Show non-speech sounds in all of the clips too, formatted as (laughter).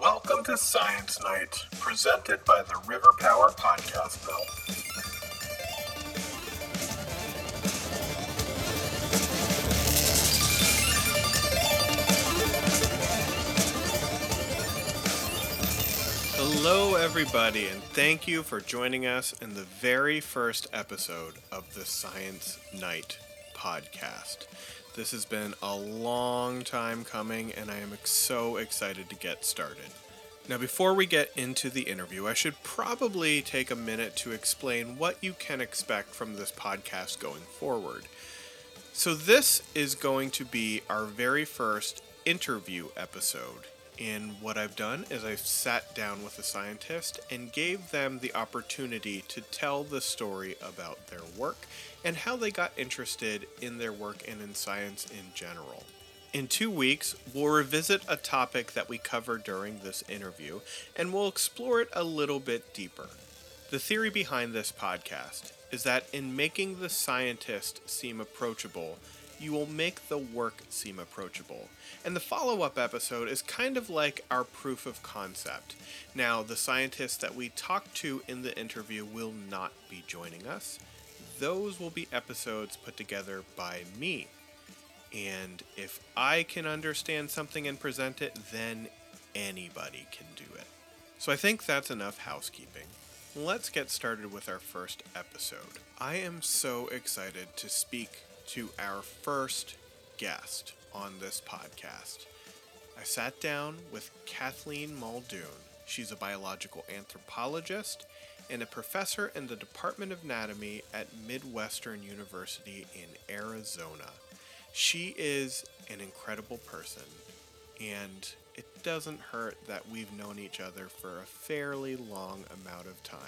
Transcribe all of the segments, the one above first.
Welcome to Science Night, presented by the River Power Podcast Mill. Hello, everybody, and thank you for joining us in the very first episode of the Science Night podcast. This has been a long time coming, and I am so excited to get started. Now, before we get into the interview, I should probably take a minute to explain what you can expect from this podcast going forward. So, this is going to be our very first interview episode. And what I've done is I've sat down with a scientist and gave them the opportunity to tell the story about their work and how they got interested in their work and in science in general. In two weeks, we'll revisit a topic that we covered during this interview and we'll explore it a little bit deeper. The theory behind this podcast is that in making the scientist seem approachable, you will make the work seem approachable. And the follow up episode is kind of like our proof of concept. Now, the scientists that we talk to in the interview will not be joining us. Those will be episodes put together by me. And if I can understand something and present it, then anybody can do it. So I think that's enough housekeeping. Let's get started with our first episode. I am so excited to speak to our first guest on this podcast. I sat down with Kathleen Muldoon. She's a biological anthropologist and a professor in the Department of Anatomy at Midwestern University in Arizona. She is an incredible person, and it doesn't hurt that we've known each other for a fairly long amount of time.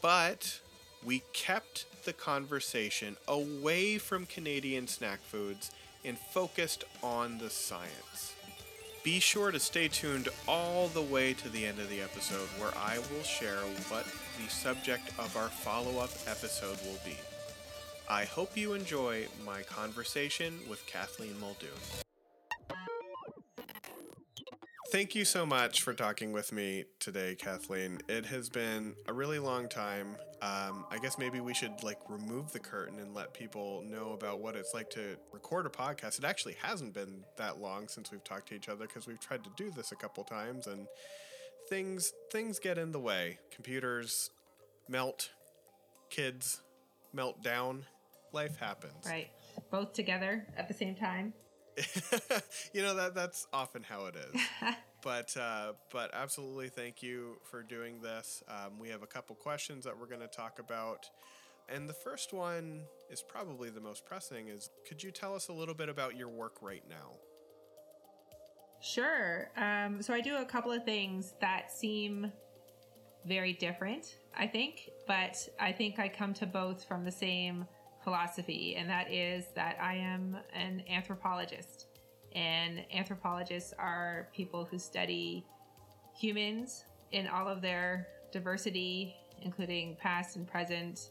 But we kept the conversation away from Canadian snack foods and focused on the science. Be sure to stay tuned all the way to the end of the episode where I will share what the subject of our follow up episode will be. I hope you enjoy my conversation with Kathleen Muldoon. Thank you so much for talking with me today, Kathleen. It has been a really long time. Um, I guess maybe we should like remove the curtain and let people know about what it's like to record a podcast. It actually hasn't been that long since we've talked to each other because we've tried to do this a couple times and things things get in the way. Computers melt, kids melt down. Life happens. Right. Both together at the same time. (laughs) you know that that's often how it is. (laughs) but uh, but absolutely, thank you for doing this. Um, we have a couple questions that we're going to talk about, and the first one is probably the most pressing. Is could you tell us a little bit about your work right now? Sure. Um, so I do a couple of things that seem very different, I think, but I think I come to both from the same philosophy, and that is that I am an anthropologist. And anthropologists are people who study humans in all of their diversity, including past and present,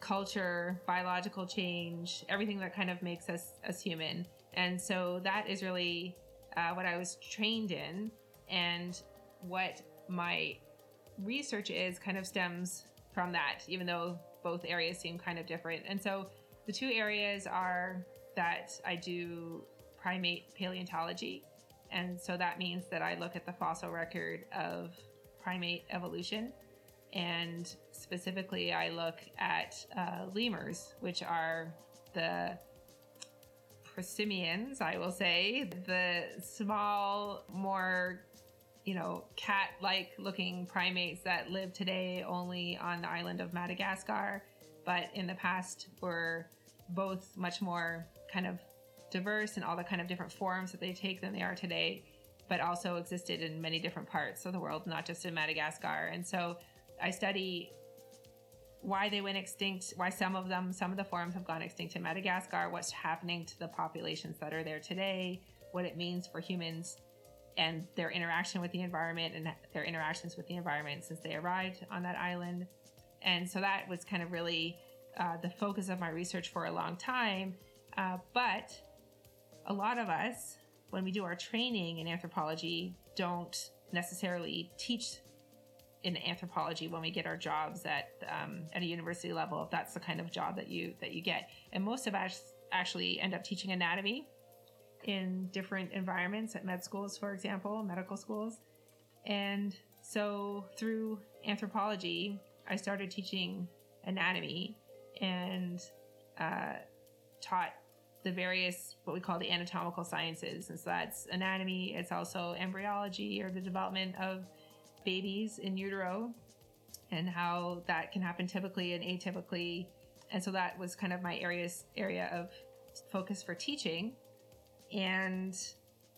culture, biological change, everything that kind of makes us as human. And so that is really uh, what I was trained in, and what my research is kind of stems from that, even though both areas seem kind of different. And so the two areas are that I do primate paleontology. And so that means that I look at the fossil record of primate evolution. And specifically, I look at uh, lemurs, which are the prosimians, I will say, the small, more you know, cat like looking primates that live today only on the island of Madagascar, but in the past were both much more kind of diverse in all the kind of different forms that they take than they are today, but also existed in many different parts of the world, not just in Madagascar. And so I study why they went extinct, why some of them, some of the forms have gone extinct in Madagascar, what's happening to the populations that are there today, what it means for humans and their interaction with the environment and their interactions with the environment since they arrived on that island. And so that was kind of really uh, the focus of my research for a long time. Uh, but a lot of us when we do our training in anthropology, don't necessarily teach in anthropology when we get our jobs at um, at a university level. If that's the kind of job that you that you get, and most of us actually end up teaching anatomy in different environments at med schools, for example, medical schools. And so through anthropology, I started teaching anatomy and uh, taught the various what we call the anatomical sciences. And so that's anatomy, it's also embryology or the development of babies in utero and how that can happen typically and atypically. And so that was kind of my areas area of focus for teaching. And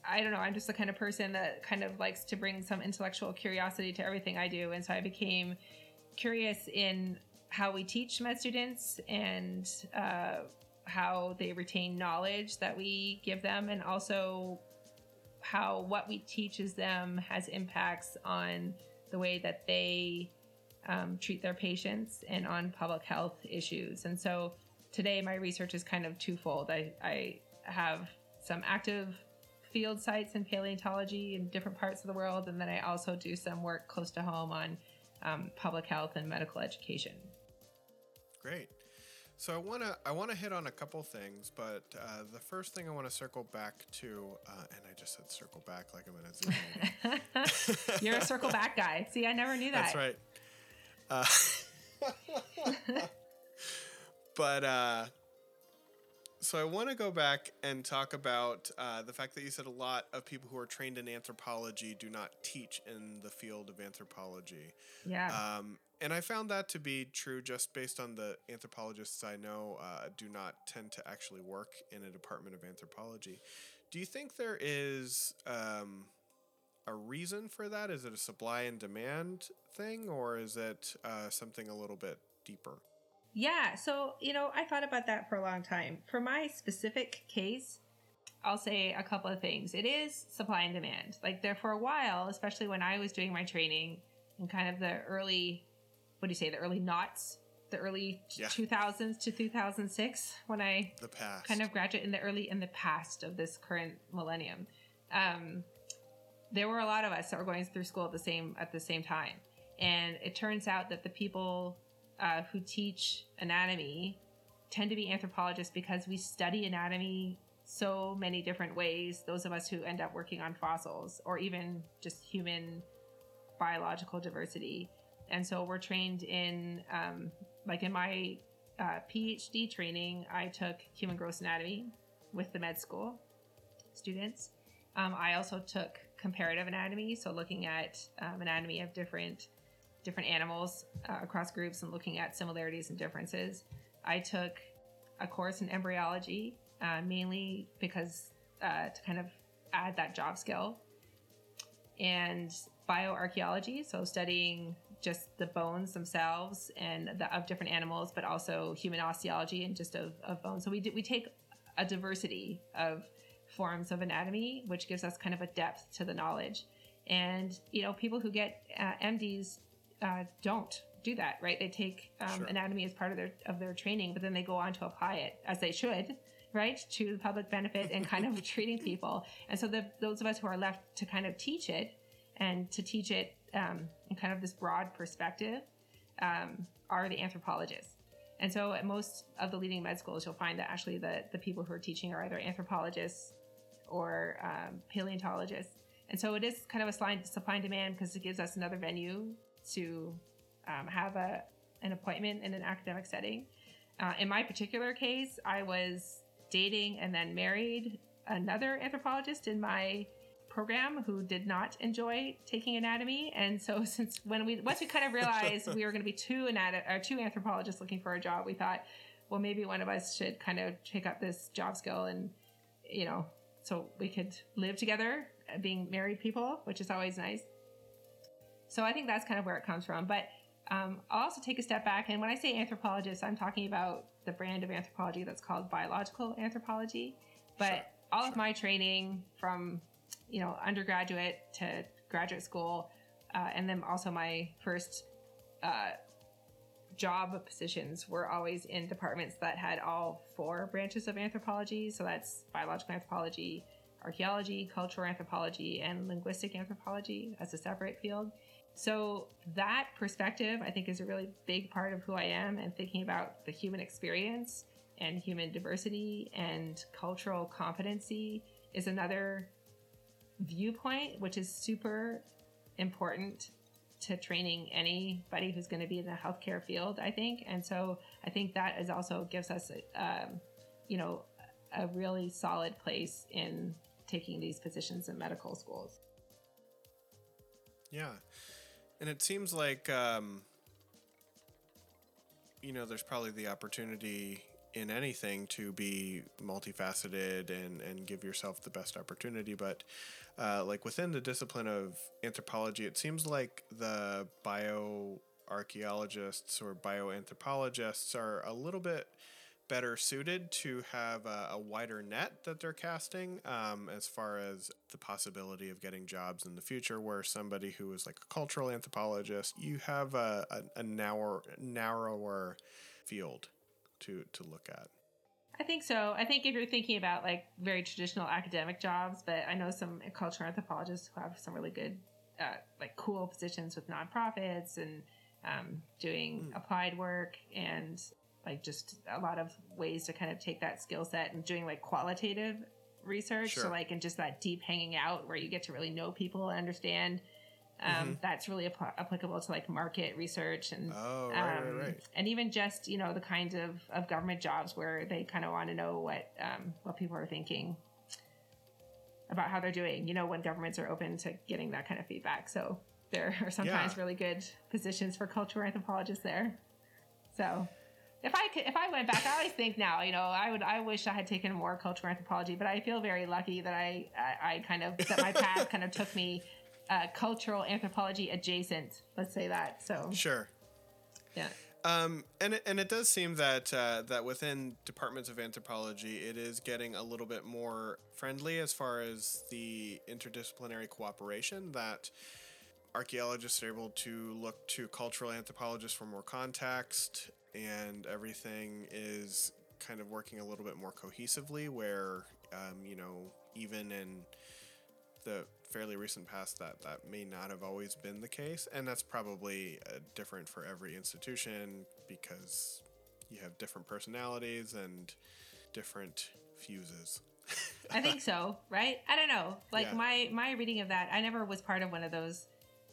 I don't know, I'm just the kind of person that kind of likes to bring some intellectual curiosity to everything I do. And so I became curious in how we teach med students and uh, how they retain knowledge that we give them, and also how what we teaches them has impacts on the way that they um, treat their patients and on public health issues. And so today my research is kind of twofold. I, I have some active field sites in paleontology in different parts of the world, and then I also do some work close to home on um, public health and medical education. Great. So I want to I want to hit on a couple things, but uh, the first thing I want to circle back to, uh, and I just said circle back like I'm in a Zoom meeting. You're a circle back guy. See, I never knew that. That's right. Uh, (laughs) but uh, so I want to go back and talk about uh, the fact that you said a lot of people who are trained in anthropology do not teach in the field of anthropology. Yeah. Um, and I found that to be true just based on the anthropologists I know uh, do not tend to actually work in a department of anthropology. Do you think there is um, a reason for that? Is it a supply and demand thing, or is it uh, something a little bit deeper? Yeah, so, you know, I thought about that for a long time. For my specific case, I'll say a couple of things. It is supply and demand. Like, there for a while, especially when I was doing my training in kind of the early, what do you say, the early knots, the early yeah. 2000s to 2006, when I the past. kind of graduate in the early, in the past of this current millennium. Um, there were a lot of us that were going through school at the same at the same time, and it turns out that the people uh, who teach anatomy tend to be anthropologists because we study anatomy so many different ways. Those of us who end up working on fossils or even just human biological diversity. And so we're trained in, um, like in my uh, PhD training, I took human gross anatomy with the med school students. Um, I also took comparative anatomy, so looking at um, anatomy of different different animals uh, across groups and looking at similarities and differences. I took a course in embryology, uh, mainly because uh, to kind of add that job skill, and bioarchaeology, so studying just the bones themselves and the, of different animals, but also human osteology and just of, of bones. So we do, we take a diversity of forms of anatomy, which gives us kind of a depth to the knowledge. And you know, people who get uh, MDs uh, don't do that, right? They take um, sure. anatomy as part of their of their training, but then they go on to apply it as they should, right, to the public benefit and kind of (laughs) treating people. And so the, those of us who are left to kind of teach it and to teach it um, in kind of this broad perspective um, are the anthropologists. And so at most of the leading med schools, you'll find that actually the, the people who are teaching are either anthropologists or um, paleontologists. And so it is kind of a supply and demand because it gives us another venue to um, have a, an appointment in an academic setting. Uh, in my particular case, I was dating and then married another anthropologist in my program who did not enjoy taking anatomy and so (laughs) since when we once we kind of realized we were going to be two anat- or two anthropologists looking for a job we thought well maybe one of us should kind of take up this job skill and you know so we could live together uh, being married people which is always nice so I think that's kind of where it comes from. But um, I'll also take a step back. And when I say anthropologist, I'm talking about the brand of anthropology that's called biological anthropology. But sure, all sure. of my training from, you know, undergraduate to graduate school, uh, and then also my first uh, job positions were always in departments that had all four branches of anthropology. So that's biological anthropology, archaeology, cultural anthropology, and linguistic anthropology as a separate field. So that perspective, I think, is a really big part of who I am and thinking about the human experience and human diversity and cultural competency is another viewpoint, which is super important to training anybody who's going to be in the healthcare field, I think. And so I think that is also gives us, um, you know, a really solid place in taking these positions in medical schools. Yeah. And it seems like, um, you know, there's probably the opportunity in anything to be multifaceted and, and give yourself the best opportunity. But uh, like within the discipline of anthropology, it seems like the bioarchaeologists or bioanthropologists are a little bit better suited to have a, a wider net that they're casting um, as far as the possibility of getting jobs in the future. Where somebody who is like a cultural anthropologist, you have a, a, a narrower, narrower field to, to look at. I think so. I think if you're thinking about like very traditional academic jobs, but I know some cultural anthropologists who have some really good, uh, like cool positions with nonprofits and um, doing mm. applied work and like just a lot of ways to kind of take that skill set and doing like qualitative research. Sure. So like and just that deep hanging out where you get to really know people and understand. Um, mm-hmm. That's really ap- applicable to like market research and oh, right, um, right, right. and even just you know the kinds of, of government jobs where they kind of want to know what um, what people are thinking about how they're doing. You know when governments are open to getting that kind of feedback. So there are sometimes yeah. really good positions for cultural anthropologists there. So if I could, if I went back, I always think now, you know, I would, I wish I had taken more cultural anthropology, but I feel very lucky that I, I, I kind of, that my path kind of took me uh, cultural anthropology adjacent. Let's say that. So sure. Yeah. Um, and it, and it does seem that uh, that within departments of anthropology, it is getting a little bit more friendly as far as the interdisciplinary cooperation. That archaeologists are able to look to cultural anthropologists for more context and everything is kind of working a little bit more cohesively where um, you know even in the fairly recent past that that may not have always been the case. And that's probably uh, different for every institution because you have different personalities and different fuses. I think so right? I don't know. Like yeah. my my reading of that i never was part of one of those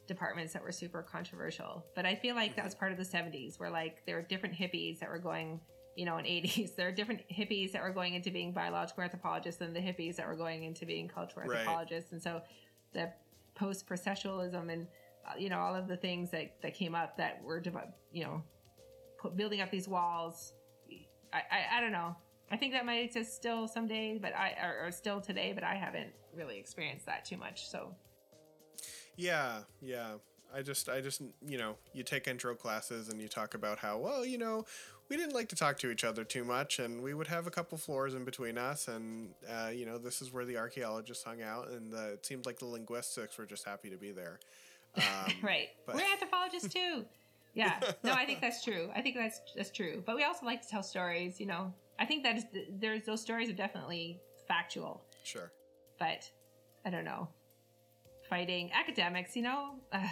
departments that were super controversial. But I feel like that was part of the 70s where like there were different hippies that were going, you know, in 80s. (laughs) There are different hippies that were going into being biological anthropologists and the hippies that were going into being cultural right. anthropologists. And so the post processualism and, uh, you know, all of the things that, that came up that were, you know, building up these walls. I, I, I don't know. I think that might exist still someday, but I or, or still today, but I haven't really experienced that too much. So yeah, yeah. I just, I just, you know, you take intro classes and you talk about how, well, you know, we didn't like to talk to each other too much, and we would have a couple floors in between us, and uh, you know, this is where the archaeologists hung out, and uh, it seemed like the linguistics were just happy to be there. (laughs) Um, right, but... we're anthropologists too. (laughs) Yeah, no, I think that's true. I think that's that's true. But we also like to tell stories. You know, I think that is there's those stories are definitely factual. Sure. But I don't know fighting academics, you know, uh,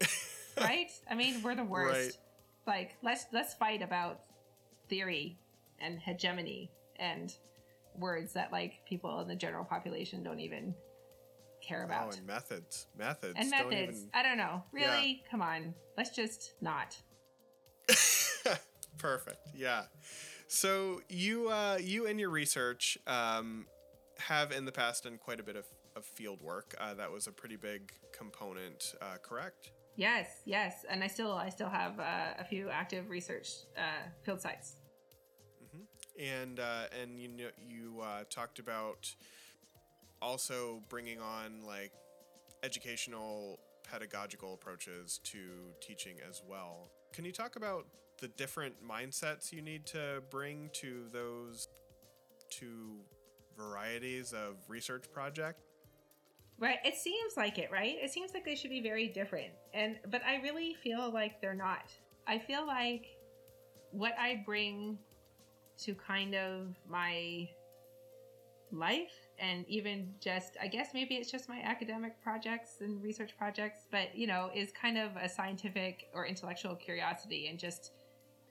(laughs) right? I mean, we're the worst. Right. Like, let's let's fight about theory and hegemony and words that like people in the general population don't even care about. Oh, and methods, methods, and methods. Don't even... I don't know. Really, yeah. come on. Let's just not. (laughs) Perfect. Yeah. So you uh, you and your research um, have in the past done quite a bit of of field work. Uh, that was a pretty big component, uh, correct? Yes, yes, and I still I still have uh, a few active research uh, field sites. Mm-hmm. And uh, and you know you uh, talked about also bringing on like educational pedagogical approaches to teaching as well. Can you talk about the different mindsets you need to bring to those two varieties of research project? Right. It seems like it, right? It seems like they should be very different. And but I really feel like they're not. I feel like what I bring to kind of my life and even just I guess maybe it's just my academic projects and research projects, but you know, is kind of a scientific or intellectual curiosity and just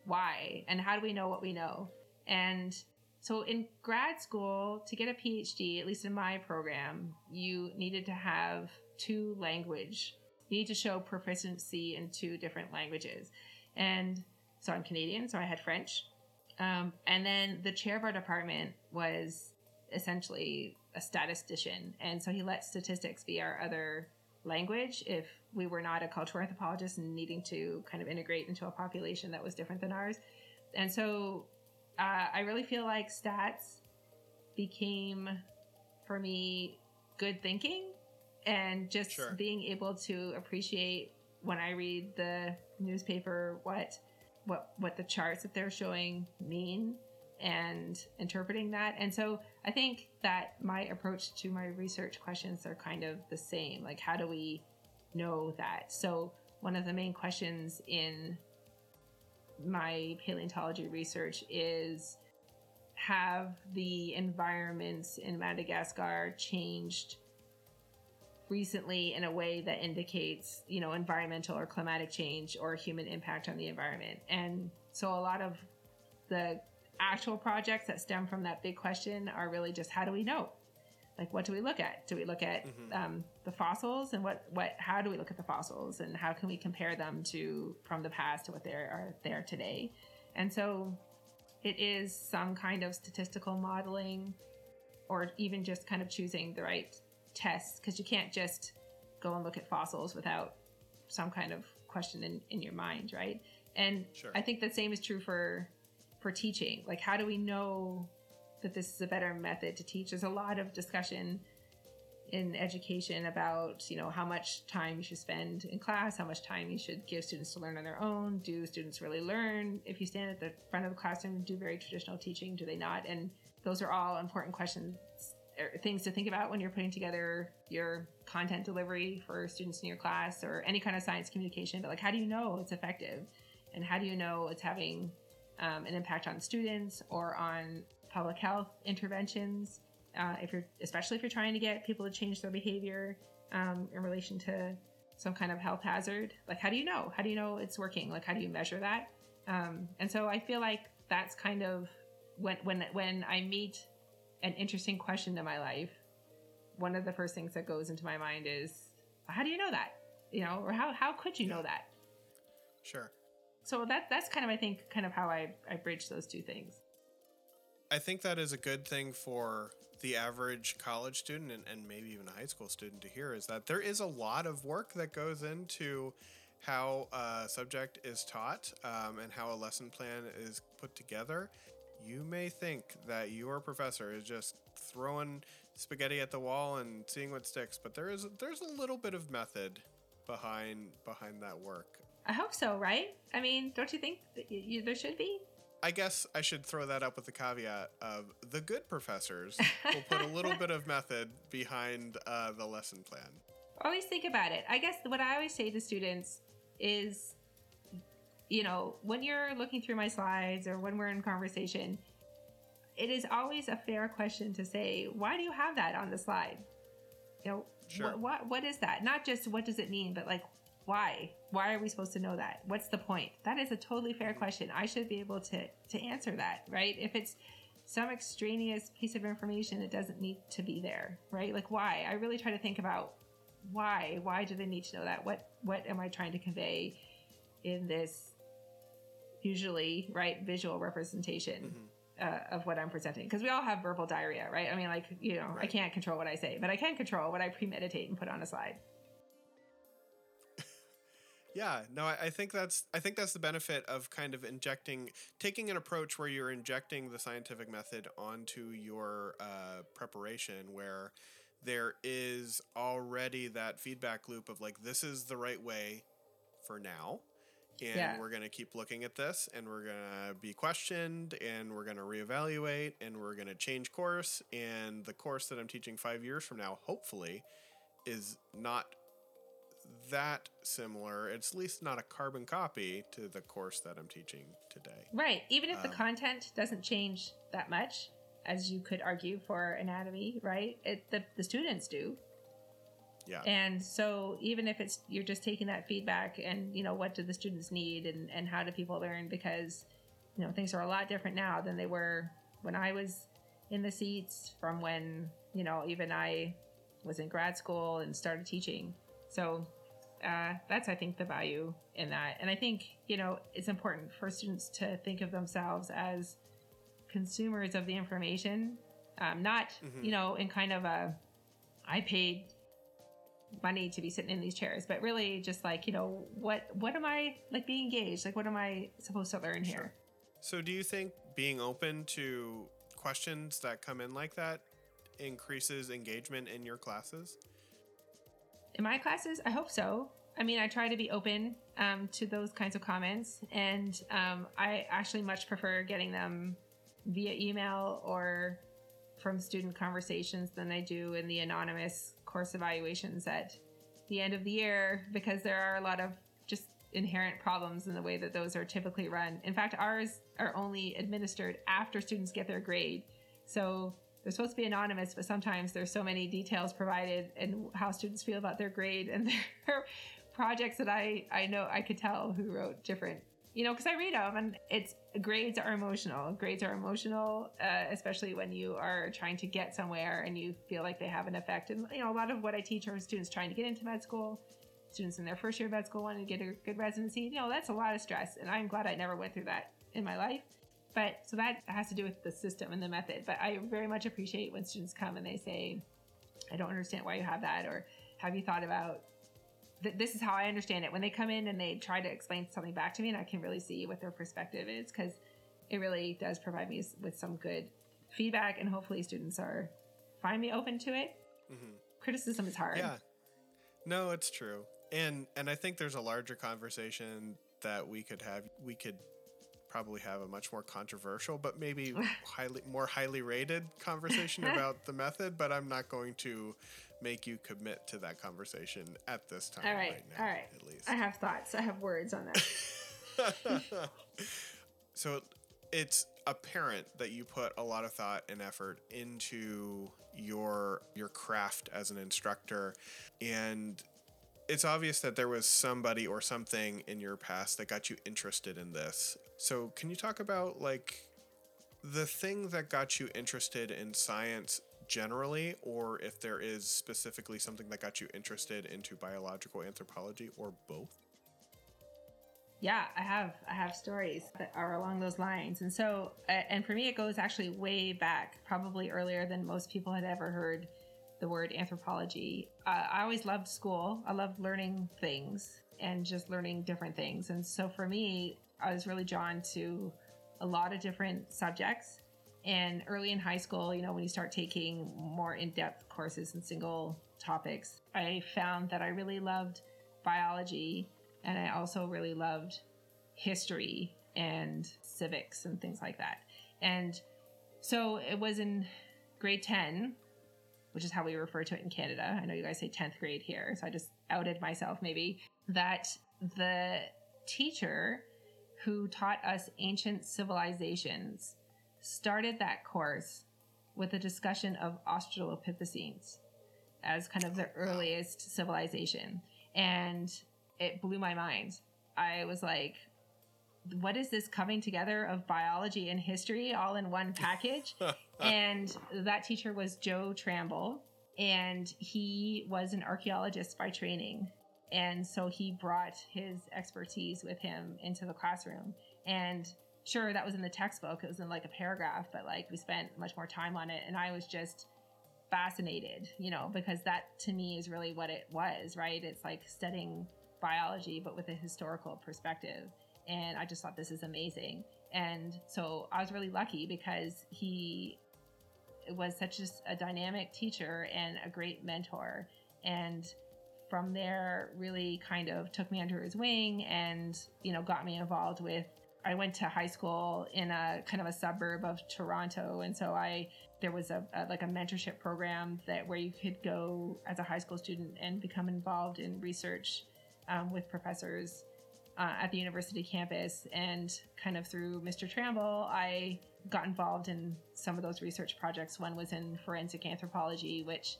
why and how do we know what we know? And so in grad school, to get a PhD, at least in my program, you needed to have two language. You need to show proficiency in two different languages. And so I'm Canadian, so I had French. Um, and then the chair of our department was essentially a statistician. And so he let statistics be our other language if we were not a cultural anthropologist and needing to kind of integrate into a population that was different than ours. And so uh, I really feel like stats became for me good thinking and just Sure. being able to appreciate when I read the newspaper what what what the charts that they're showing mean and interpreting that. And so I think that my approach to my research questions are kind of the same. Like how do we know that? So one of the main questions in my paleontology research is have the environments in Madagascar changed recently in a way that indicates, you know, environmental or climatic change or human impact on the environment. And so a lot of the actual projects that stem from that big question are really just how do we know? Like what do we look at? Do we look at um, the fossils and what what how do we look at the fossils and how can we compare them to from the past to what they are there today? And so it is some kind of statistical modeling or even just kind of choosing the right tests because you can't just go and look at fossils without some kind of question in, in your mind right and Sure. i think the same is true for for teaching like how do we know that this is a better method to teach. There's a lot of discussion in education about you know how much time you should spend in class how much time you should give students to learn on their own. Do students really learn? If you stand at the front of the classroom and do very traditional teaching do they not? And those are all important questions or things to think about when you're putting together your content delivery for students in your class or any kind of science communication. But like how do you know it's effective? And how do you know it's having um, an impact on students or on public health interventions uh, if you're especially if you're trying to get people to change their behavior um, in relation to some kind of health hazard like how do you know? How do you know it's working? Like how do you measure that? Um, and so i feel like that's kind of when when when i meet an interesting question in my life one of the first things that goes into my mind is how do you know that? You know or how, how could you know that? Sure. so that that's kind of i think kind of how i i bridge those two things I think that is a good thing for the average college student and, and maybe even a high school student to hear is that there is a lot of work that goes into how a subject is taught um, and how a lesson plan is put together. You may think that your professor is just throwing spaghetti at the wall and seeing what sticks, but there is there's a little bit of method behind behind that work. i hope so right i mean don't you think you, there should be I guess I should throw that up with the caveat of the good professors will put a little bit of method behind uh, the lesson plan. always think about it. I guess what I always say to students is, you know, when you're looking through my slides or when we're in conversation, it is always a fair question to say, why do you have that on the slide? You know, Sure. what, what what is that? Not just what does it mean, but like why? Why are we supposed to know that? What's the point? That is a totally fair question. I should be able to to answer that, right? If it's some extraneous piece of information that doesn't need to be there, right? Like why? I really try to think about why. Why do they need to know that? What what am I trying to convey in this usually right visual representation uh, of what I'm presenting? Because we all have verbal diarrhea, right? I mean, like you know, I can't control what I say, but I can control what I premeditate and put on a slide. Yeah, no, I, I think that's I think that's the benefit of kind of injecting, taking an approach where you're injecting the scientific method onto your uh, preparation, where there is already that feedback loop of like this is the right way for now, and Yeah. we're gonna keep looking at this, and we're gonna be questioned, and we're gonna reevaluate, and we're gonna change course, and the course that I'm teaching five years from now, hopefully, is not that similar. It's at least not a carbon copy to the course that I'm teaching today. Right. Even if the Um, content doesn't change that much, as you could argue for anatomy, right? It the, the students do. Yeah. And so even if it's you're just taking that feedback and you know what do the students need and, and how do people learn because you know things are a lot different now than they were when I was in the seats from when you know even I was in grad school and started teaching. So uh, that's I think the value in that, and I think you know it's important for students to think of themselves as consumers of the information, um, not Mhm. you know in kind of a I paid money to be sitting in these chairs, but really just like you know what what am I like being engaged? Like what am I supposed to learn here? So, do you think being open to questions that come in like that increases engagement in your classes? In my classes? I hope so. I mean i try to be open um, to those kinds of comments and um, i actually much prefer getting them via email or from student conversations than i do in the anonymous course evaluations at the end of the year because there are a lot of just inherent problems in the way that those are typically run. In fact ours are only administered after students get their grade. So they're supposed to be anonymous, but sometimes there's so many details provided and how students feel about their grade and (laughs) their projects that I I know I could tell who wrote different. You know, because I read them and it's grades are emotional. Grades are emotional, uh, especially when you are trying to get somewhere and you feel like they have an effect. And you know, a lot of what I teach are students trying to get into med school, students in their first year of med school wanting to get a good residency. You know, that's a lot of stress, and I'm glad I never went through that in my life. But so that has to do with the system and the method. But I very much appreciate when students come and they say, I don't understand why you have that, or have you thought about th- this is how I understand it. When they come in and they try to explain something back to me, and I can really see what their perspective is, because it really does provide me with some good feedback, and hopefully students are find me open to it. Mhm. Criticism is hard. Yeah. No, it's true. And and I think there's a larger conversation that we could have. We could probably have a much more controversial, but maybe (laughs) highly more highly rated conversation about the method, but I'm not going to make you commit to that conversation at this time All right. now, all right. at least. I have thoughts. I have words on that. (laughs) so it's apparent that you put a lot of thought and effort into your your craft as an instructor and it's obvious that there was somebody or something in your past that got you interested in this. So can you talk about like the thing that got you interested in science generally or if there is specifically something that got you interested into biological anthropology or both? Yeah, I have I have stories that are along those lines, and so and for me it goes actually way back, probably earlier than most people had ever heard the word anthropology. Uh, I always loved school. I loved learning things and just learning different things, and so for me, I was really drawn to a lot of different subjects. And early in high school, you know, when you start taking more in depth courses and single topics, I found that I really loved biology and I also really loved history and civics and things like that. And so it was in grade 10, which is how we refer to it in Canada. I know you guys say 10th grade here, so I just outed myself maybe, that the teacher who taught us ancient civilizations started that course with a discussion of Australopithecines as kind of the earliest civilization. And it blew my mind. I was like, what is this coming together of biology and history all in one package? (laughs) and that teacher was Joe Tramble, and he was an archaeologist by training. And so he brought his expertise with him into the classroom. And sure, that was in the textbook, it was in like a paragraph, but like we spent much more time on it. And I was just fascinated, you know, because that to me is really what it was, right? It's like studying biology, but with a historical perspective. And I just thought this is amazing. And so I was really lucky because he was such a, dynamic teacher and a great mentor. And from there, really kind of took me under his wing and, you know, got me involved with. I went to high school in a kind of a suburb of Toronto, and so I there was a, a like a mentorship program that where you could go as a high school student and become involved in research um, with professors uh, at the university campus. And kind of through Mr. Tramble, I got involved in some of those research projects. One was in forensic anthropology, which,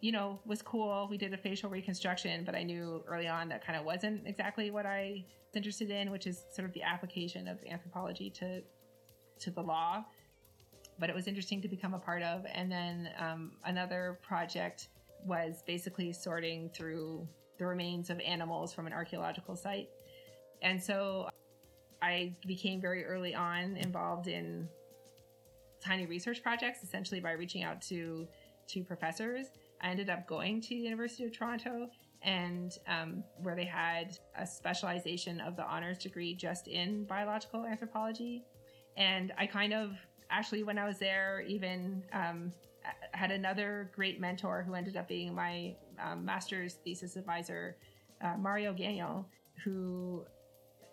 you know, was cool. We did a facial reconstruction, but I knew early on that kind of wasn't exactly what I was interested in, which is sort of the application of anthropology to to the law. But it was interesting to become a part of. And then um, another project was basically sorting through the remains of animals from an archaeological site. And so I became very early on involved in tiny research projects, essentially by reaching out to two professors. I ended up going to the University of Toronto and um, where they had a specialization of the honors degree just in biological anthropology. And I kind of actually, when I was there, even um, had another great mentor who ended up being my um, master's thesis advisor, uh, Mario Gagnon, who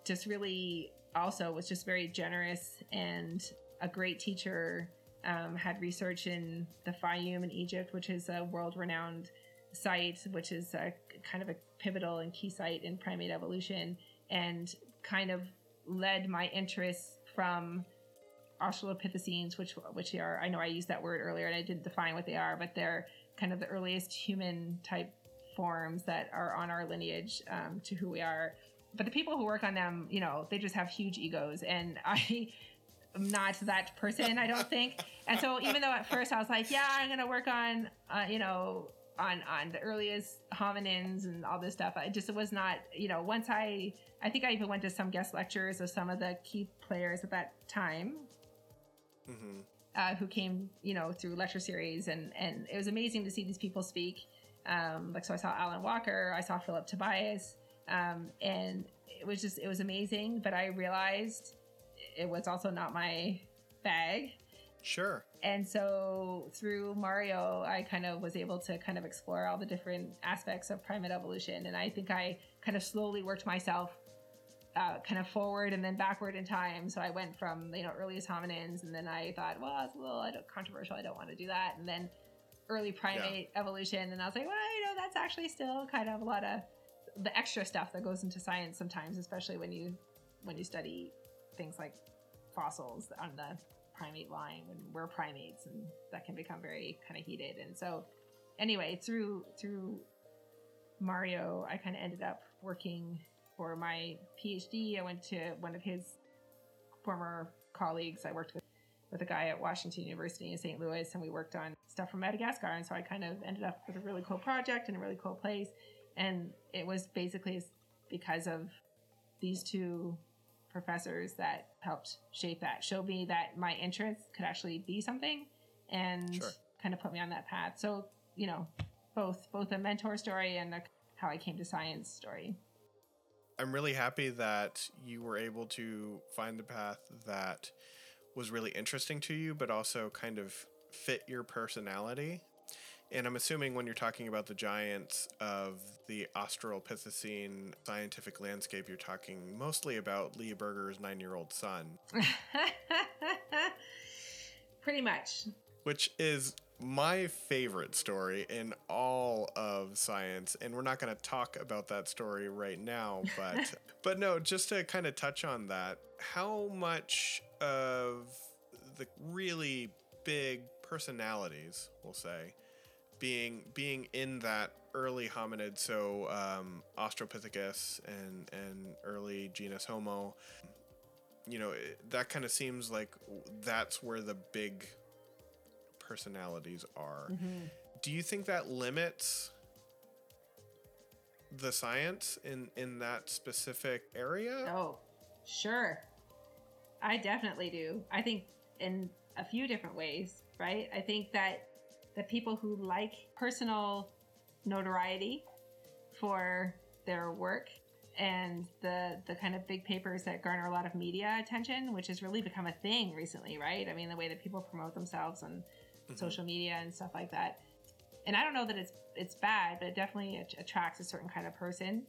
just really also was just very generous and a great teacher. Um, had research in the Fayum in Egypt, which is a world renowned site, which is a, kind of a pivotal and key site in primate evolution, and kind of led my interest from Australopithecines, which which are I know I used that word earlier and I didn't define what they are, but they're kind of the earliest human type forms that are on our lineage um, to who we are. But the people who work on them, you know, they just have huge egos, and (laughs) I am not that person. I don't think. And so even though at first I was like, yeah, I'm gonna work on, uh, you know, on on the earliest hominins and all this stuff. I just it was not, you know, once I I think I even went to some guest lectures of some of the key players at that time mm-hmm. uh, who came, you know, through lecture series, and and it was amazing to see these people speak. Um, like so, I saw Alan Walker, I saw Philip Tobias, um, and it was just it was amazing. But I realized it was also not my bag. Sure. And so through Mario, I kind of was able to kind of explore all the different aspects of primate evolution, and I think I kind of slowly worked myself uh, kind of forward and then backward in time. So I went from you know earliest hominins, and then I thought, well, it's a little controversial. I don't want to do that. And then early primate yeah. evolution, and I was like, well, you know, that's actually still kind of a lot of the extra stuff that goes into science sometimes, especially when you when you study things like fossils on the primate line when we're primates, and that can become very kind of heated. And so, anyway, through through Mario, I kind of ended up working for my PhD, I went to one of his former colleagues. I worked with with a guy at Washington University in St. Louis, and we worked on stuff from Madagascar. And so I kind of ended up with a really cool project and a really cool place. And it was basically because of these two professors that helped shape that, showed me that my interests could actually be something, and sure. kind of put me on that path. So you know, both both a mentor story and a, how I came to science story. I'm really happy that you were able to find a path that was really interesting to you, but also kind of fit your personality. And I'm assuming when you're talking about the giants of the Australopithecine scientific landscape, you're talking mostly about Lee Berger's nine year old son. (laughs) Pretty much. Which is my favorite story in all of science and we're not going to talk about that story right now (laughs) but but no just to kind of touch on that how much of the really big personalities we'll say being being in that early hominid so um, australopithecus and and early genus homo you know that kind of seems like that's where the big personalities are. Mm-hmm. Do you think that limits the science in in that specific area? Oh, sure. I definitely do. I think in a few different ways, right? I think that the people who like personal notoriety for their work and the the kind of big papers that garner a lot of media attention, which has really become a thing recently, right? I mean, the way that people promote themselves and mm-hmm. social media and stuff like that. And I don't know that it's it's bad, but it definitely attracts a certain kind of person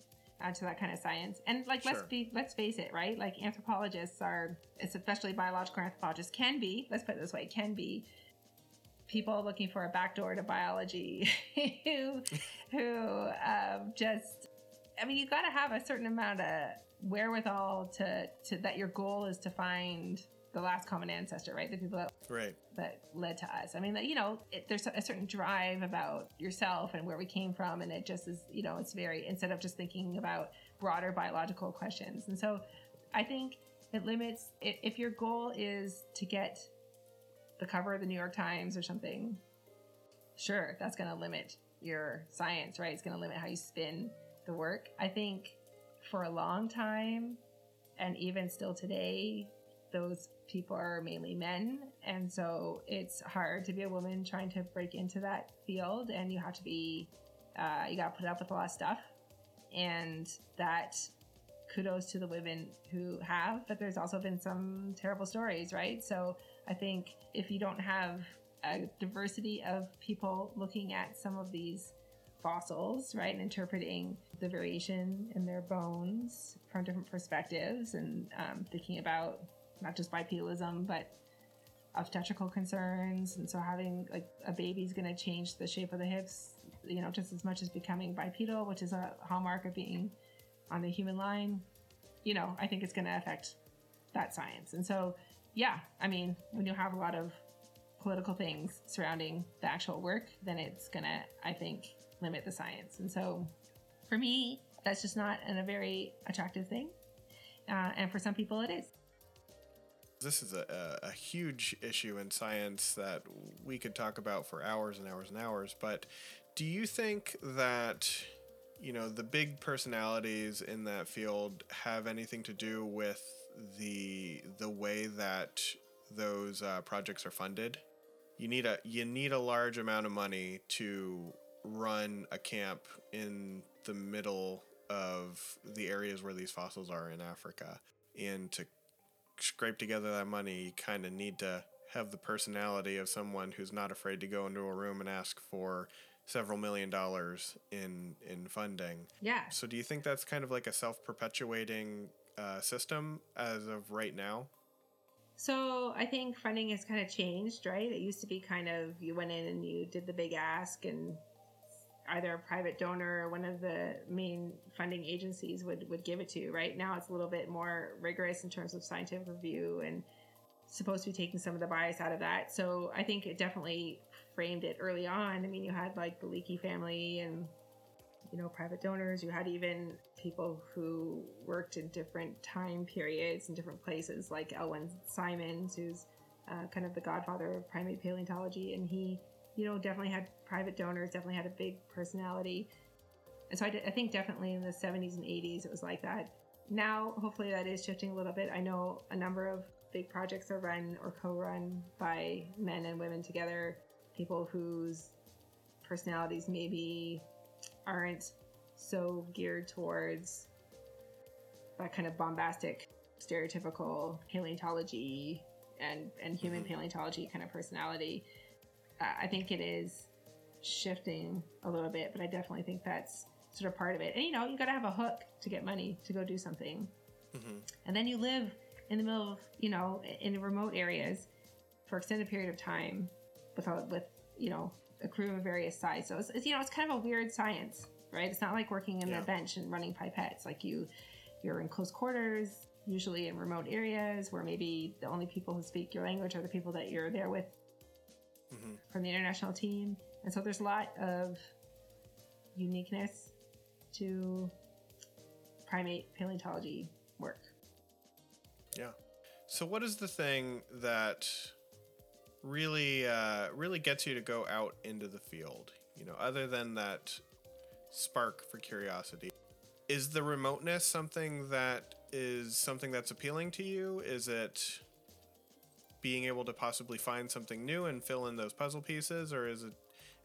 uh, to that kind of science. And like sure. let's be let's face it, right? Like anthropologists are, especially biological anthropologists, can be. Let's put it this way, can be people looking for a backdoor to biology (laughs) who who um, just I mean, you've got to have a certain amount of wherewithal to to that your goal is to find the last common ancestor, right? The people that Right. that led to us. I mean, that you know, it, there's a certain drive about yourself and where we came from, and it just is, you know, it's very instead of just thinking about broader biological questions. And so, I think it limits if your goal is to get the cover of the New York Times or something. Sure, that's going to limit your science, right? It's going to limit how you spin the work. I think for a long time, and even still today, those people are mainly men and so it's hard to be a woman trying to break into that field and you have to be uh, you got to put up with a lot of stuff and that kudos to the women who have but there's also been some terrible stories right so i think if you don't have a diversity of people looking at some of these fossils, right, and interpreting the variation in their bones from different perspectives and um, thinking about not just bipedalism, but obstetrical concerns. And so having like a baby's going to change the shape of the hips, you know, just as much as becoming bipedal, which is a hallmark of being on the human line, you know, I think it's going to affect that science. And so, yeah, I mean, when you have a lot of political things surrounding the actual work, then it's gonna, I think, limit the science. And so, for me, that's just not an, a very attractive thing. Uh, and for some people, it is. This is a, a, a huge issue in science that we could talk about for hours and hours and hours. But do you think that, you know, the big personalities in that field have anything to do with the the way that those uh, projects are funded? You need a you need a large amount of money to run a camp in the middle of the areas where these fossils are in Africa, and to scrape together that money, you kind of need to have the personality of someone who's not afraid to go into a room and ask for several million dollars in in funding. Yeah. So do you think that's kind of like a self-perpetuating uh, system as of right now? So I think funding has kind of changed, right? It used to be kind of you went in and you did the big ask, and either a private donor or one of the main funding agencies would would give it to you. Right now, it's a little bit more rigorous in terms of scientific review and supposed to be taking some of the bias out of that. So I think it definitely framed it early on. I mean, you had like the Leakey family and you know private donors. You had even people who worked in different time periods in different places like elwyn simons who's uh, kind of the godfather of primate paleontology. And he you know definitely had private donors definitely had a big personality. And so I, d- I think definitely in the 70s and 80s it was like that. Now hopefully that is shifting a little bit. I know a number of big projects are run or co-run by men and women together. People whose personalities maybe aren't so geared towards that kind of bombastic, stereotypical paleontology and and human paleontology kind of personality. Uh, I think it is shifting a little bit, but I definitely think that's sort of part of it. And you know, you got to have a hook to get money to go do something, and then you live in the middle of you know in remote areas for extended period of time without with you know a crew of various size. So it's, it's you know it's kind of a weird science, right? It's not like working in Yeah. the bench and running pipettes. Like you, you're in close quarters, usually in remote areas where maybe the only people who speak your language are the people that you're there with mm-hmm. from the international team. And so there's a lot of uniqueness to primate paleontology work. Yeah. So what is the thing that really uh, really gets you to go out into the field? You know, other than that spark for curiosity. Is the remoteness something that is something that's appealing to you? Is it being able to possibly find something new and fill in those puzzle pieces or is it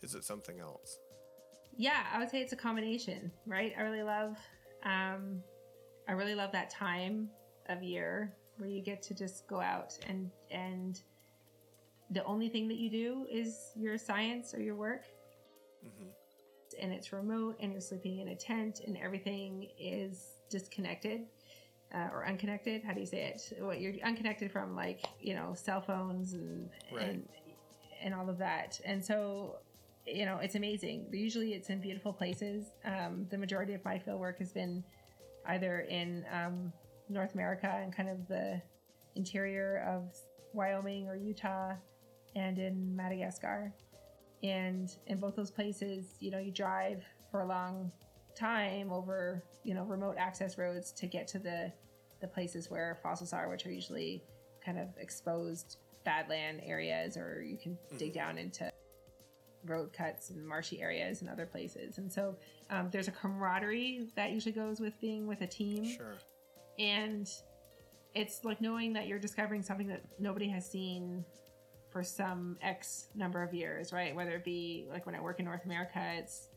is it something else? Yeah, I would say it's a combination, right? I really love, um, I really love that time of year where you get to just go out and and the only thing that you do is your science or your work, and it's remote, and you're sleeping in a tent, and everything is disconnected. Uh, or unconnected. How do you say it? What you're unconnected from, like you know, cell phones and Right. and and all of that. And so you know, it's amazing. Usually it's in beautiful places. Um, the majority of my field work has been either in um, North America and kind of the interior of Wyoming or Utah and in Madagascar. And in both those places, you know, you drive for a long time over, you know, remote access roads to get to the the places where fossils are, which are usually kind of exposed badland areas, or you can mm-hmm. dig down into road cuts and marshy areas and other places. And so um, there's a camaraderie that usually goes with being with a team. Sure. And it's like knowing that you're discovering something that nobody has seen for some X number of years, right? Whether it be like when I work in North America, it's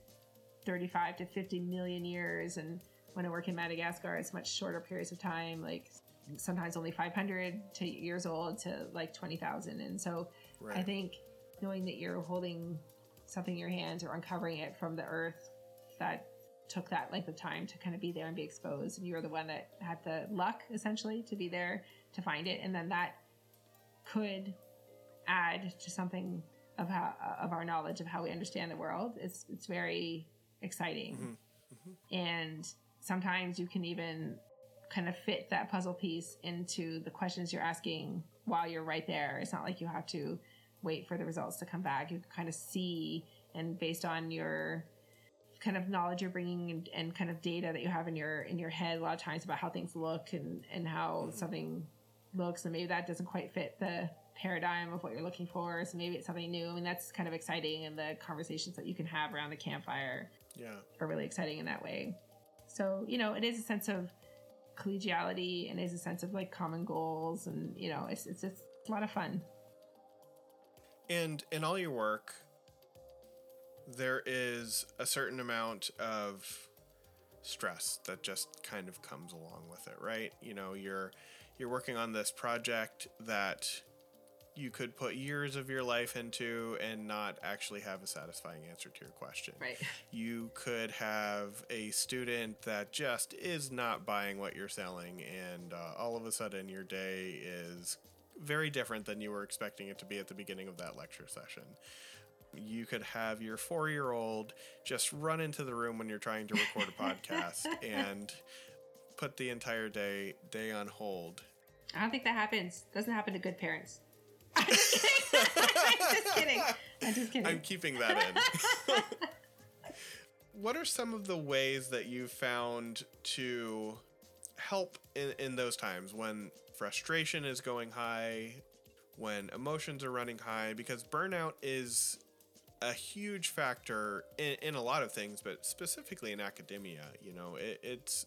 35 to 50 million years. And when I work in Madagascar, it's much shorter periods of time, like sometimes only 500 to years old to like 20,000. And so right. I think knowing that you're holding something in your hands or uncovering it from the earth that took that length of time to kind of be there and be exposed and you're the one that had the luck essentially to be there to find it and then that could add to something of how of our knowledge of how we understand the world it's it's very exciting mm-hmm. Mm-hmm. and sometimes you can even kind of fit that puzzle piece into the questions you're asking while you're right there it's not like you have to wait for the results to come back you can kind of see and based on your kind of knowledge you're bringing and, and, kind of data that you have in your in your head a lot of times about how things look and and how mm-hmm. something looks and maybe that doesn't quite fit the paradigm of what you're looking for so maybe it's something new. I mean, that's kind of exciting and the conversations that you can have around the campfire yeah. are really exciting in that way. So you know it is a sense of collegiality and is a sense of like common goals and you know it's it's, it's a lot of fun. And in all your work there is a certain amount of stress that just kind of comes along with it, right? You know, you're you're working on this project that you could put years of your life into and not actually have a satisfying answer to your question. Right. (laughs) You could have a student that just is not buying what you're selling, and uh, all of a sudden your day is very different than you were expecting it to be at the beginning of that lecture session you could have your four year old just run into the room when you're trying to record a (laughs) podcast and put the entire day day on hold. I don't think that happens. Doesn't happen to good parents. I'm (laughs) just kidding. I'm just kidding. I'm keeping that in. (laughs) what are some of the ways that you found to help in, in those times when frustration is going high, when emotions are running high? Because burnout is a huge factor in, in a lot of things, but specifically in academia. You know, it, it's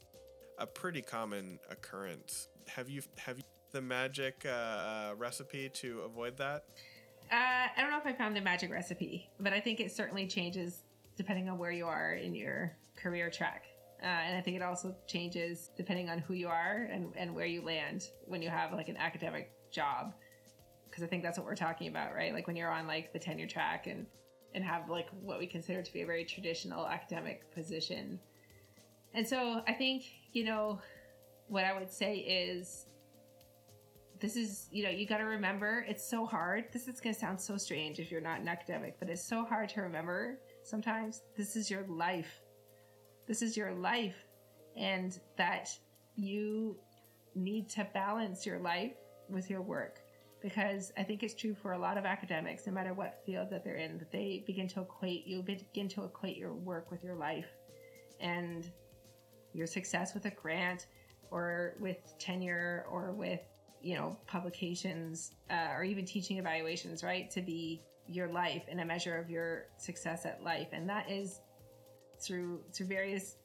a pretty common occurrence. Have you have you the magic uh, uh, recipe to avoid that? Uh, I don't know if I found the magic recipe, but I think it certainly changes depending on where you are in your career track. Uh, and I think it also changes depending on who you are and, and where you land when you have like an academic job. Because I think that's what we're talking about, right? Like when you're on like the tenure track and and have like what we consider to be a very traditional academic position. And so I think, you know, what I would say is this is, you know, you got to remember it's so hard. This is going to sound so strange if you're not an academic, but it's so hard to remember sometimes. This is your life. This is your life. And that you need to balance your life with your work because I think it's true for a lot of academics, no matter what field that they're in, that they begin to equate you begin to equate your work with your life, and your success with a grant, or with tenure, or with you know publications, uh, or even teaching evaluations, right? To be your life and a measure of your success at life, and that is through through various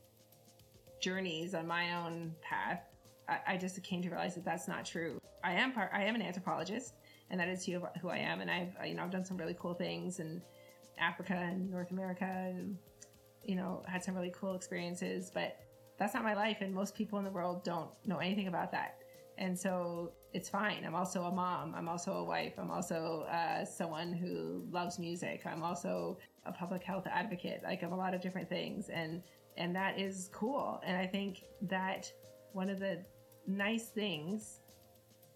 journeys on my own path I, I just came to realize that that's not true. I am part. I am an anthropologist, and that is who, who I am. And I've you know I've done some really cool things in Africa and North America, and you know had some really cool experiences. But that's not my life, and most people in the world don't know anything about that. And so it's fine. I'm also a mom. I'm also a wife. I'm also uh, someone who loves music. I'm also a public health advocate. Like I'm a lot of different things, and and that is cool. And I think that one of the nice things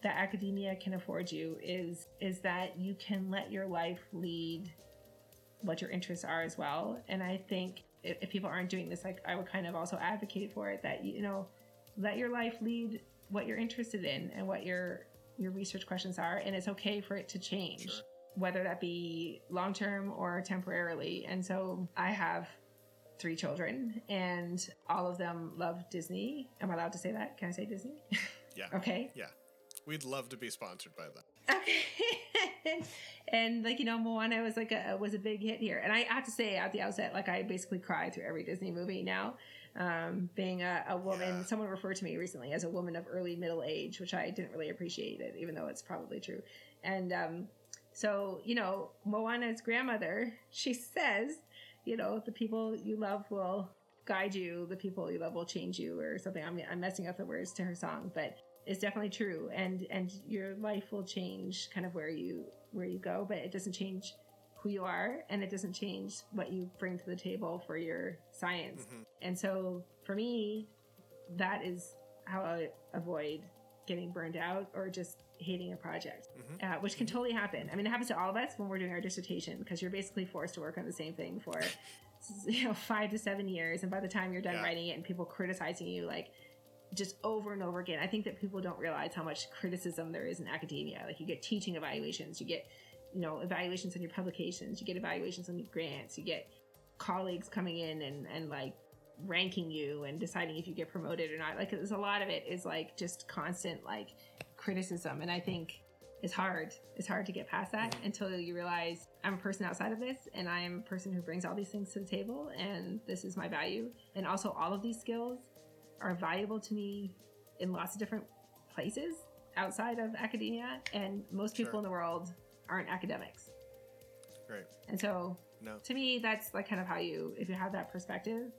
that academia can afford you is is that you can let your life lead what your interests are as well. And I think if, if people aren't doing this, like I would kind of also advocate for it that you know, let your life lead what you're interested in and what your your research questions are, and it's okay for it to change. Sure. Whether that be long term or temporarily. And so I have three children, and all of them love Disney. Am I allowed to say that? Can I say Disney? Yeah. (laughs) okay. Yeah. We'd love to be sponsored by them. Okay. (laughs) and like you know, Moana was like a was a big hit here, and I have to say at the outset, like I basically cry through every Disney movie now. Um, being a, a woman, Yeah. someone referred to me recently as a woman of early middle age, which I didn't really appreciate it, even though it's probably true. And um, so you know, Moana's grandmother, she says, you know, the people you love will guide you, the people you love will change you, or something. I'm, I'm messing up the words to her song, but it's definitely true. And and your life will change, kind of where you where you go, but it doesn't change who you are, and it doesn't change what you bring to the table for your science. And so for me, that is how I avoid getting burned out or just hating a project, uh, which can totally happen. I mean, it happens to all of us when we're doing our dissertation because you're basically forced to work on the same thing for (laughs) you know five to seven years, and by the time you're done Yeah. writing it and people criticizing you, like just over and over again. I think that people don't realize how much criticism there is in academia. Like you get teaching evaluations, you get you know evaluations on your publications, you get evaluations on your grants, you get colleagues coming in and and like ranking you and deciding if you get promoted or not. Like there's a lot of it is like just constant like criticism, and I think it's hard. It's hard to get past that until you realize I'm a person outside of this, and I am a person who brings all these things to the table, and this is my value. And also, all of these skills are valuable to me in lots of different places outside of academia, and most people Sure. in the world aren't academics. Right. And so, No. to me, that's like kind of how you, if you have that perspective,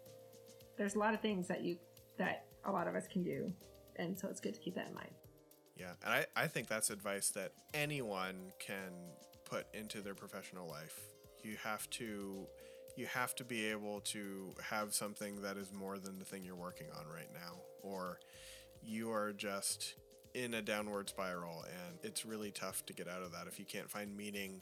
there's a lot of things that you that a lot of us can do, and so it's good to keep that in mind. Yeah, and I, I think that's advice that anyone can put into their professional life. You have to you have to be able to have something that is more than the thing you're working on right now or you are just in a downward spiral and it's really tough to get out of that if you can't find meaning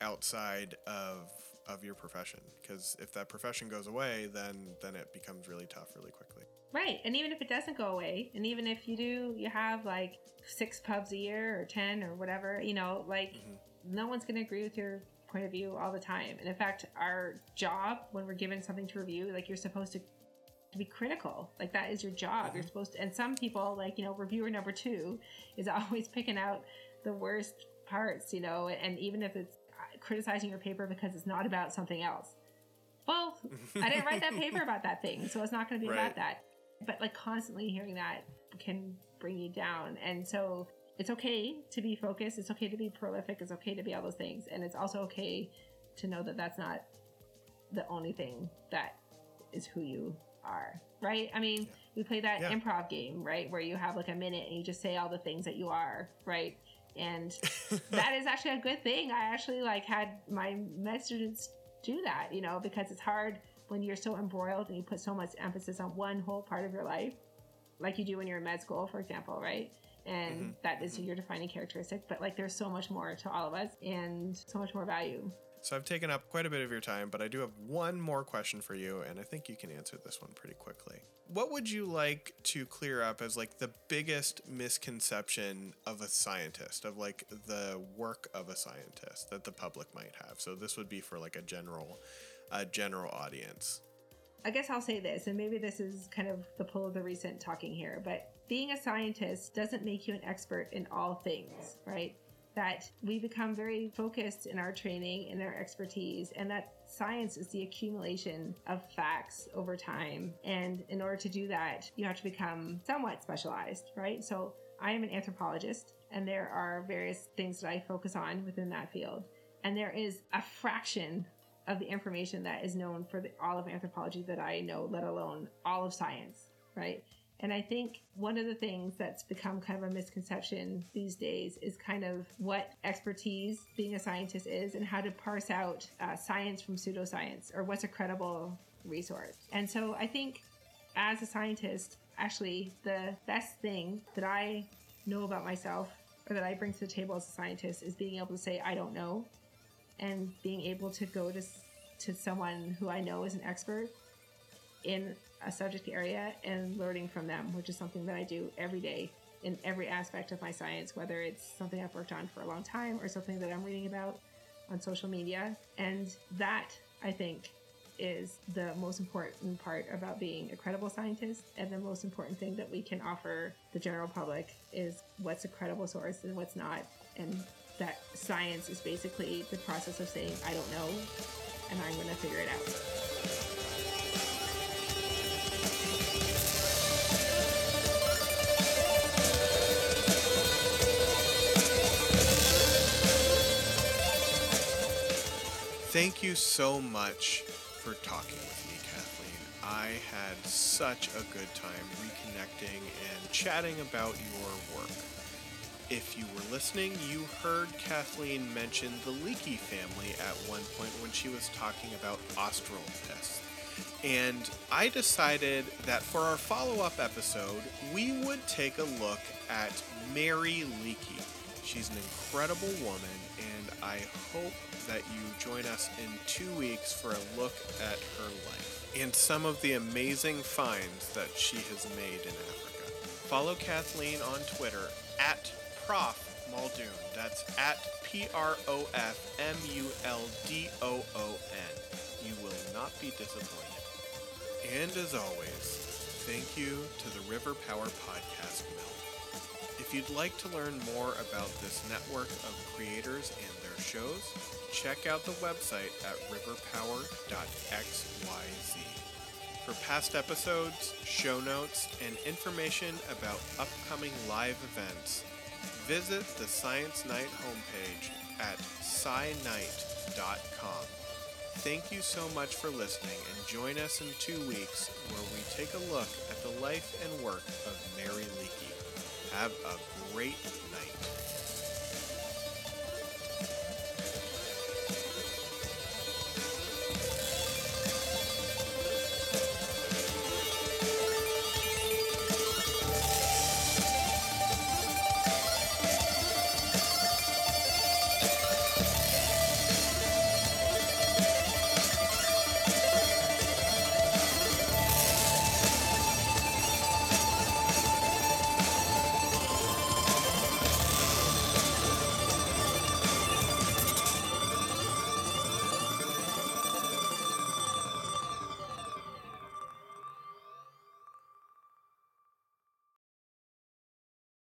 outside of of your profession because if that profession goes away then then it becomes really tough really quickly. Right. And even if it doesn't go away, and even if you do, you have like six pubs a year or 10 or whatever, you know, like mm-hmm. no one's going to agree with your point of view all the time. And in fact, our job when we're given something to review, like you're supposed to to be critical. Like that is your job. You're supposed to, and some people, like, you know, reviewer number two is (laughs) always picking out the worst parts, you know, and even if it's uh, criticizing your paper because it's not about something else. Well, (laughs) I didn't write that paper about that thing, so it's not going to be Right. about that. But like constantly hearing that can bring you down. And so it's okay to be focused. It's okay to be prolific. It's okay to be all those things. And it's also okay to know that that's not the only thing that is who you are, right? I mean, we play that Yeah. improv game, right? Where you have like a minute and you just say all the things that you are, right? And (laughs) that is actually a good thing. I actually like had my med students do that, you know, because it's hard when you're so embroiled and you put so much emphasis on one whole part of your life, like you do when you're in med school, for example, right? And mm-hmm. that is your defining characteristic. But like, there's so much more to all of us and so much more value. So I've taken up quite a bit of your time, but I do have one more question for you, and I think you can answer this one pretty quickly. What would you like to clear up as like the biggest misconception of a scientist, of like the work of a scientist that the public might have? So this would be for like a general, a general audience. I guess I'll say this, and maybe this is kind of the pull of the recent talking here, but being a scientist doesn't make you an expert in all things, right? That we become very focused in our training and our expertise, and that science is the accumulation of facts over time. And in order to do that, you have to become somewhat specialized, right? So I am an anthropologist, and there are various things that I focus on within that field. And there is a fraction of the information that is known for the, all of anthropology that I know, let alone all of science, right? And I think one of the things that's become kind of a misconception these days is kind of what expertise being a scientist is and how to parse out uh, science from pseudoscience or what's a credible resource. And so I think as a scientist, actually, the best thing that I know about myself or that I bring to the table as a scientist is being able to say, I don't know, and being able to go to to someone who I know is an expert in a subject area and learning from them, which is something that I do every day in every aspect of my science, whether it's something I've worked on for a long time or something that I'm reading about on social media. And that, I think, is the most important part about being a credible scientist. And the most important thing that we can offer the general public is what's a credible source and what's not. And that science is basically the process of saying, I don't know, and I'm going to figure it out. Thank you so much for talking with me, Kathleen. I had such a good time reconnecting and chatting about your work. If you were listening, you heard Kathleen mention the Leakey family at one point when she was talking about austral tests. And I decided that for our follow up episode, we would take a look at Mary Leakey. She's an incredible woman, and I hope that you join us in two weeks for a look at her life and some of the amazing finds that she has made in Africa. Follow Kathleen on Twitter at Prof Muldoon. That's at P R O F M U L D O O N. You will not be disappointed. And as always, thank you to the River Power Podcast Mill. If you'd like to learn more about this network of creators and their shows, check out the website at riverpower.xyz. For past episodes, show notes, and information about upcoming live events, visit the Science Night homepage at scinight.com. Thank you so much for listening and join us in two weeks where we take a look at the life and work of Mary Leakey. Have a great night.